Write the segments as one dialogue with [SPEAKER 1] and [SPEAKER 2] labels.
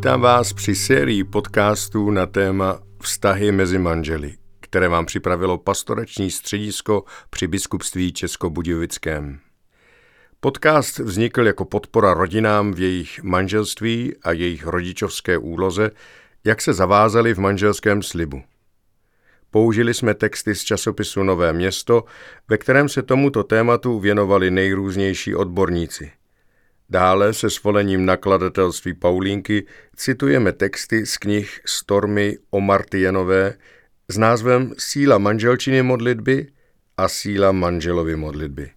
[SPEAKER 1] Vítám vás při sérii podcastů na téma Vztahy mezi manželi, které vám připravilo pastorační středisko při biskupství Českobudějovickém. Podcast vznikl jako podpora rodinám v jejich manželství a jejich rodičovské úloze, jak se zavázali v manželském slibu. Použili jsme texty z časopisu Nové město, ve kterém se tomuto tématu věnovali nejrůznější odborníci – Dále se svolením nakladatelství Paulínky citujeme texty z knih Stormy o Martienové s názvem Síla manželčiny modlitby a Síla manželovy modlitby.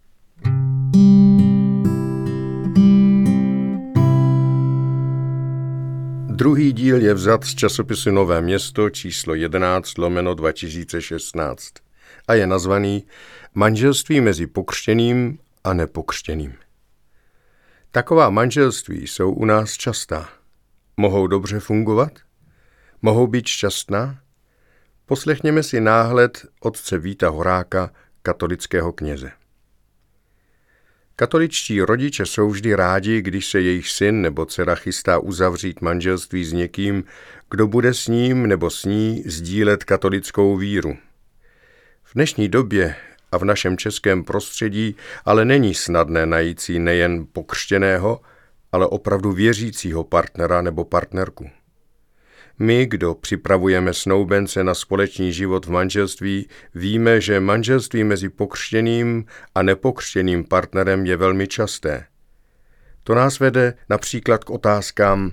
[SPEAKER 1] Druhý díl je vzat z časopisu Nové město číslo 11 lomeno 2016 a je nazvaný Manželství mezi pokřtěným a nepokřtěným. Taková manželství jsou u nás častá. Mohou dobře fungovat? Mohou být šťastná? Poslechněme si náhled otce Víta Horáka, katolického kněze. Katoličtí rodiče jsou vždy rádi, když se jejich syn nebo dcera chystá uzavřít manželství s někým, kdo bude s ním nebo s ní sdílet katolickou víru. V dnešní době a v našem českém prostředí ale není snadné najít si nejen pokřtěného, ale opravdu věřícího partnera nebo partnerku. My, kdo připravujeme snoubence na společný život v manželství, víme, že manželství mezi pokřtěným a nepokřtěným partnerem je velmi časté. To nás vede například k otázkám,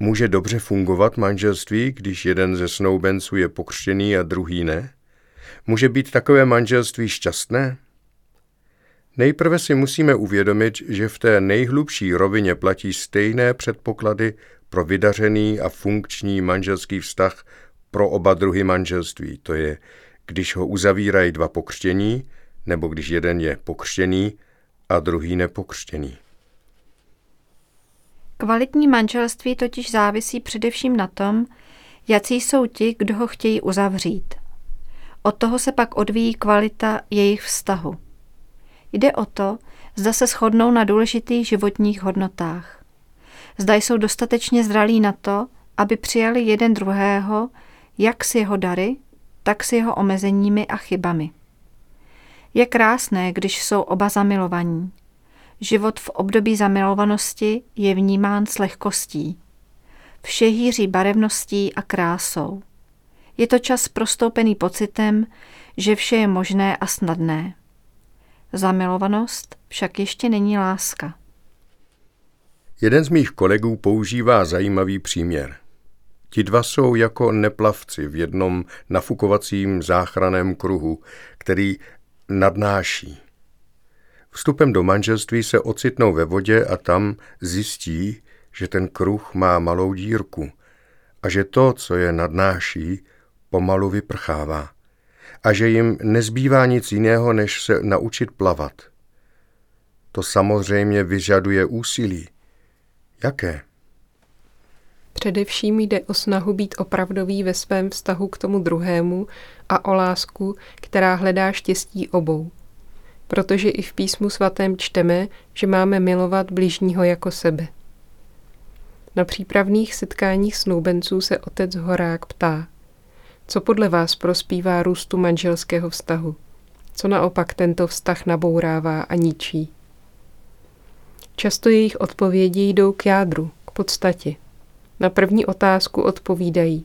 [SPEAKER 1] může dobře fungovat manželství, když jeden ze snoubenců je pokřtěný a druhý ne? Může být takové manželství šťastné? Nejprve si musíme uvědomit, že v té nejhlubší rovině platí stejné předpoklady pro vydařený a funkční manželský vztah pro oba druhy manželství. To je, když ho uzavírají dva pokřtění, nebo když jeden je pokřtěný a druhý nepokřtěný.
[SPEAKER 2] Kvalitní manželství totiž závisí především na tom, jací jsou ti, kdo ho chtějí uzavřít – od toho se pak odvíjí kvalita jejich vztahu. Jde o to, zda se shodnou na důležitých životních hodnotách. Zda jsou dostatečně zralí na to, aby přijali jeden druhého, jak s jeho dary, tak s jeho omezeními a chybami. Je krásné, když jsou oba zamilovaní. Život v období zamilovanosti je vnímán s lehkostí. Vše hýří barevností a krásou. Je to čas prostoupený pocitem, že vše je možné a snadné. Zamilovanost však ještě není láska.
[SPEAKER 1] Jeden z mých kolegů používá zajímavý příměr. Ti dva jsou jako neplavci v jednom nafukovacím záchraném kruhu, který nadnáší. Vstupem do manželství se ocitnou ve vodě a tam zjistí, že ten kruh má malou dírku a že to, co je nadnáší, pomalu vyprchává a že jim nezbývá nic jiného, než se naučit plavat. To samozřejmě vyžaduje úsilí. Jaké?
[SPEAKER 3] Především jde o snahu být opravdový ve svém vztahu k tomu druhému a o lásku, která hledá štěstí obou. Protože i v písmu svatém čteme, že máme milovat bližního jako sebe. Na přípravných setkáních snoubenců se otec Horák ptá – co podle vás prospívá růstu manželského vztahu? Co naopak tento vztah nabourává a ničí? Často jejich odpovědi jdou k jádru, k podstatě. Na první otázku odpovídají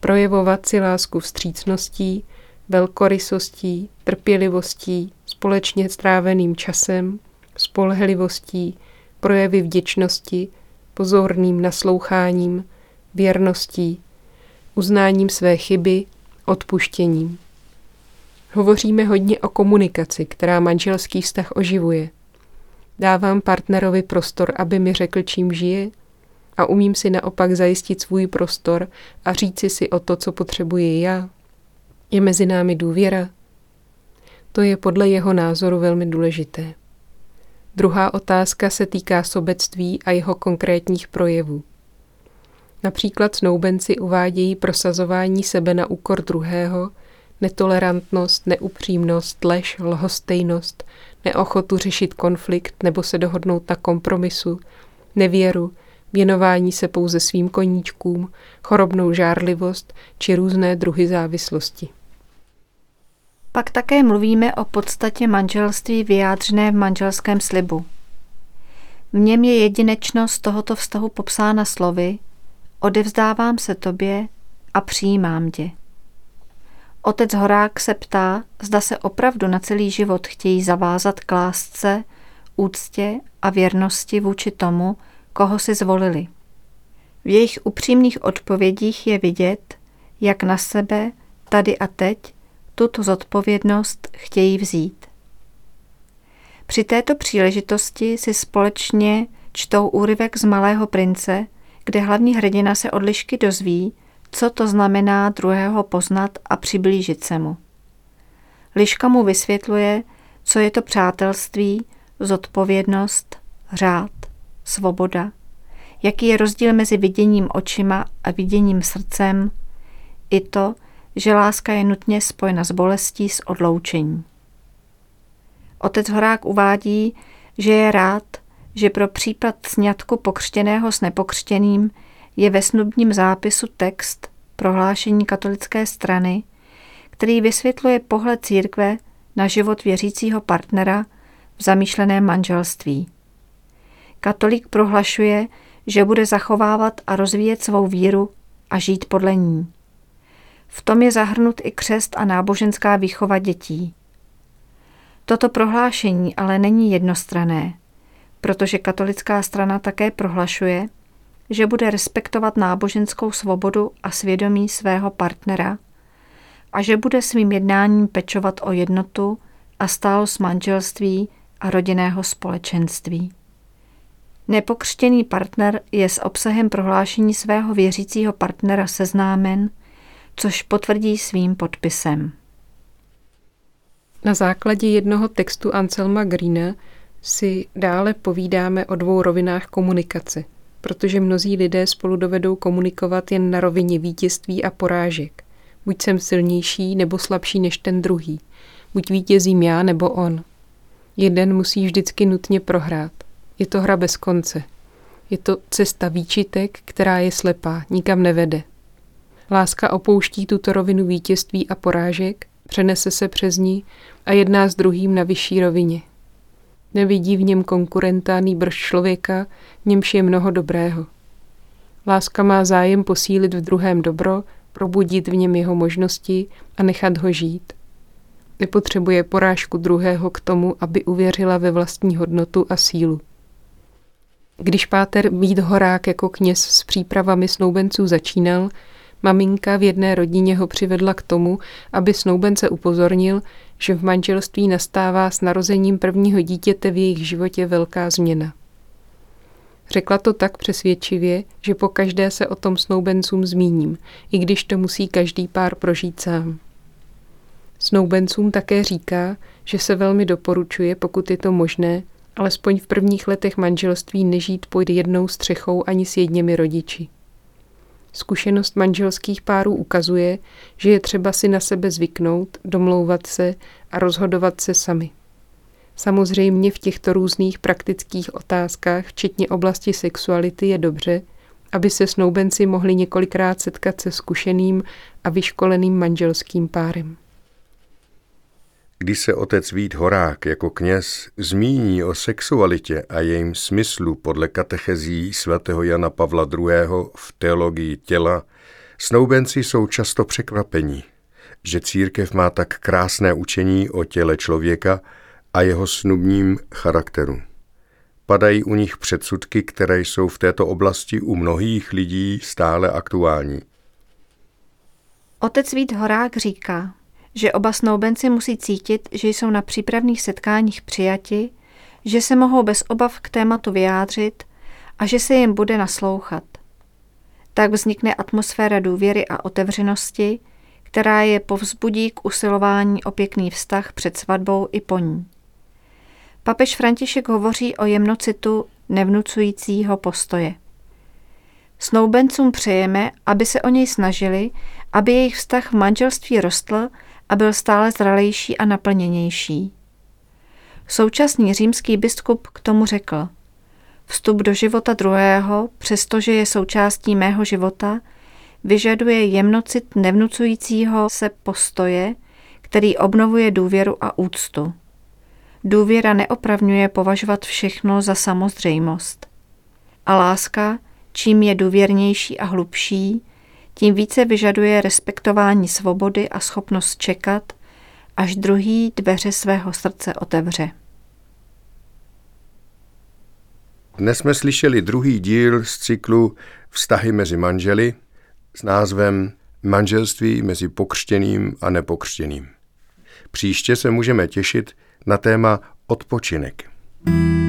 [SPEAKER 3] projevovat si lásku vstřícností, velkorysostí, trpělivostí, společně stráveným časem, spolehlivostí, projevy vděčnosti, pozorným nasloucháním, věrností, uznáním své chyby, odpuštěním. Hovoříme hodně o komunikaci, která manželský vztah oživuje. Dávám partnerovi prostor, aby mi řekl, čím žije, a umím si naopak zajistit svůj prostor a říci si o to, co potřebuji já. Je mezi námi důvěra? To je podle jeho názoru velmi důležité. Druhá otázka se týká sobectví a jeho konkrétních projevů. Například snoubenci uvádějí prosazování sebe na úkor druhého, netolerantnost, neupřímnost, lež, lhostejnost, neochotu řešit konflikt nebo se dohodnout na kompromisu, nevěru, věnování se pouze svým koníčkům, chorobnou žárlivost či různé druhy závislosti.
[SPEAKER 2] Pak také mluvíme o podstatě manželství vyjádřené v manželském slibu. V něm je jedinečnost tohoto vztahu popsána slovy Odevzdávám se tobě a přijímám tě. Otec Horák se ptá, zda se opravdu na celý život chtějí zavázat k lásce, úctě a věrnosti vůči tomu, koho si zvolili. V jejich upřímných odpovědích je vidět, jak na sebe, tady a teď, tuto zodpovědnost chtějí vzít. Při této příležitosti si společně čtou úryvek z Malého prince, kde hlavní hrdina se od lišky dozví, co to znamená druhého poznat a přiblížit se mu. Liška mu vysvětluje, co je to přátelství, zodpovědnost, řád, svoboda, jaký je rozdíl mezi viděním očima a viděním srdcem, i to, že láska je nutně spojena s bolestí s odloučení. Otec Horák uvádí, že je rád, že pro případ sňatku pokřtěného s nepokřtěným je ve snubním zápisu text prohlášení katolické strany, který vysvětluje pohled církve na život věřícího partnera v zamýšleném manželství. Katolik prohlašuje, že bude zachovávat a rozvíjet svou víru a žít podle ní. V tom je zahrnut i křest a náboženská výchova dětí. Toto prohlášení ale není jednostrané, protože katolická strana také prohlašuje, že bude respektovat náboženskou svobodu a svědomí svého partnera a že bude svým jednáním pečovat o jednotu a stálost manželství a rodinného společenství. Nepokřtěný partner je s obsahem prohlášení svého věřícího partnera seznámen, což potvrdí svým podpisem.
[SPEAKER 3] Na základě jednoho textu Anselma Greena si dále povídáme o dvou rovinách komunikace, protože mnozí lidé spolu dovedou komunikovat jen na rovině vítězství a porážek. Buď jsem silnější nebo slabší než ten druhý. Buď vítězím já nebo on. Jeden musí vždycky nutně prohrát. Je to hra bez konce. Je to cesta výčitek, která je slepá, nikam nevede. Láska opouští tuto rovinu vítězství a porážek, přenese se přes ní a jedná s druhým na vyšší rovině. Nevidí v něm konkurenta, nýbrž člověka, v němž je mnoho dobrého. Láska má zájem posílit v druhém dobro, probudit v něm jeho možnosti a nechat ho žít. Nepotřebuje porážku druhého k tomu, aby uvěřila ve vlastní hodnotu a sílu. Když Páter Vít Horák jako kněz s přípravami snoubenců začínal, maminka v jedné rodině ho přivedla k tomu, aby snoubence upozornil, že v manželství nastává s narozením prvního dítěte v jejich životě velká změna. Řekla to tak přesvědčivě, že po každé se o tom snoubencům zmíním, i když to musí každý pár prožít sám. Snoubencům také říká, že se velmi doporučuje, pokud je to možné, alespoň v prvních letech manželství nežít pod jednou střechou ani s jedněmi rodiči. Zkušenost manželských párů ukazuje, že je třeba si na sebe zvyknout, domlouvat se a rozhodovat se sami. Samozřejmě v těchto různých praktických otázkách, včetně oblasti sexuality, je dobře, aby se snoubenci mohli několikrát setkat se zkušeným a vyškoleným manželským párem.
[SPEAKER 1] Když se otec Vít Horák jako kněz zmíní o sexualitě a jejím smyslu podle katechezí svatého Jana Pavla II. v teologii těla, snoubenci jsou často překvapení, že církev má tak krásné učení o těle člověka a jeho snubním charakteru. Padají u nich předsudky, které jsou v této oblasti u mnohých lidí stále aktuální.
[SPEAKER 2] Otec Vít Horák říká, že oba snoubenci musí cítit, že jsou na přípravných setkáních přijati, že se mohou bez obav k tématu vyjádřit a že se jim bude naslouchat. Tak vznikne atmosféra důvěry a otevřenosti, která je povzbudí k usilování o pěkný vztah před svatbou i po ní. Papež František hovoří o jemnocitu nevnucujícího postoje. Snoubencům přejeme, aby se o něj snažili, aby jejich vztah v manželství rostl a byl stále zralejší a naplněnější. Současný římský biskup k tomu řekl, Vstup do života druhého, přestože je součástí mého života, vyžaduje jemnocit nevnucujícího se postoje, který obnovuje důvěru a úctu. Důvěra neopravňuje považovat všechno za samozřejmost. A láska, čím je důvěrnější a hlubší, tím více vyžaduje respektování svobody a schopnost čekat, až druhý dveře svého srdce otevře.
[SPEAKER 1] Dnes jsme slyšeli druhý díl z cyklu Vztahy mezi manželi s názvem Manželství mezi pokřtěným a nepokřtěným. Příště se můžeme těšit na téma odpočinek. you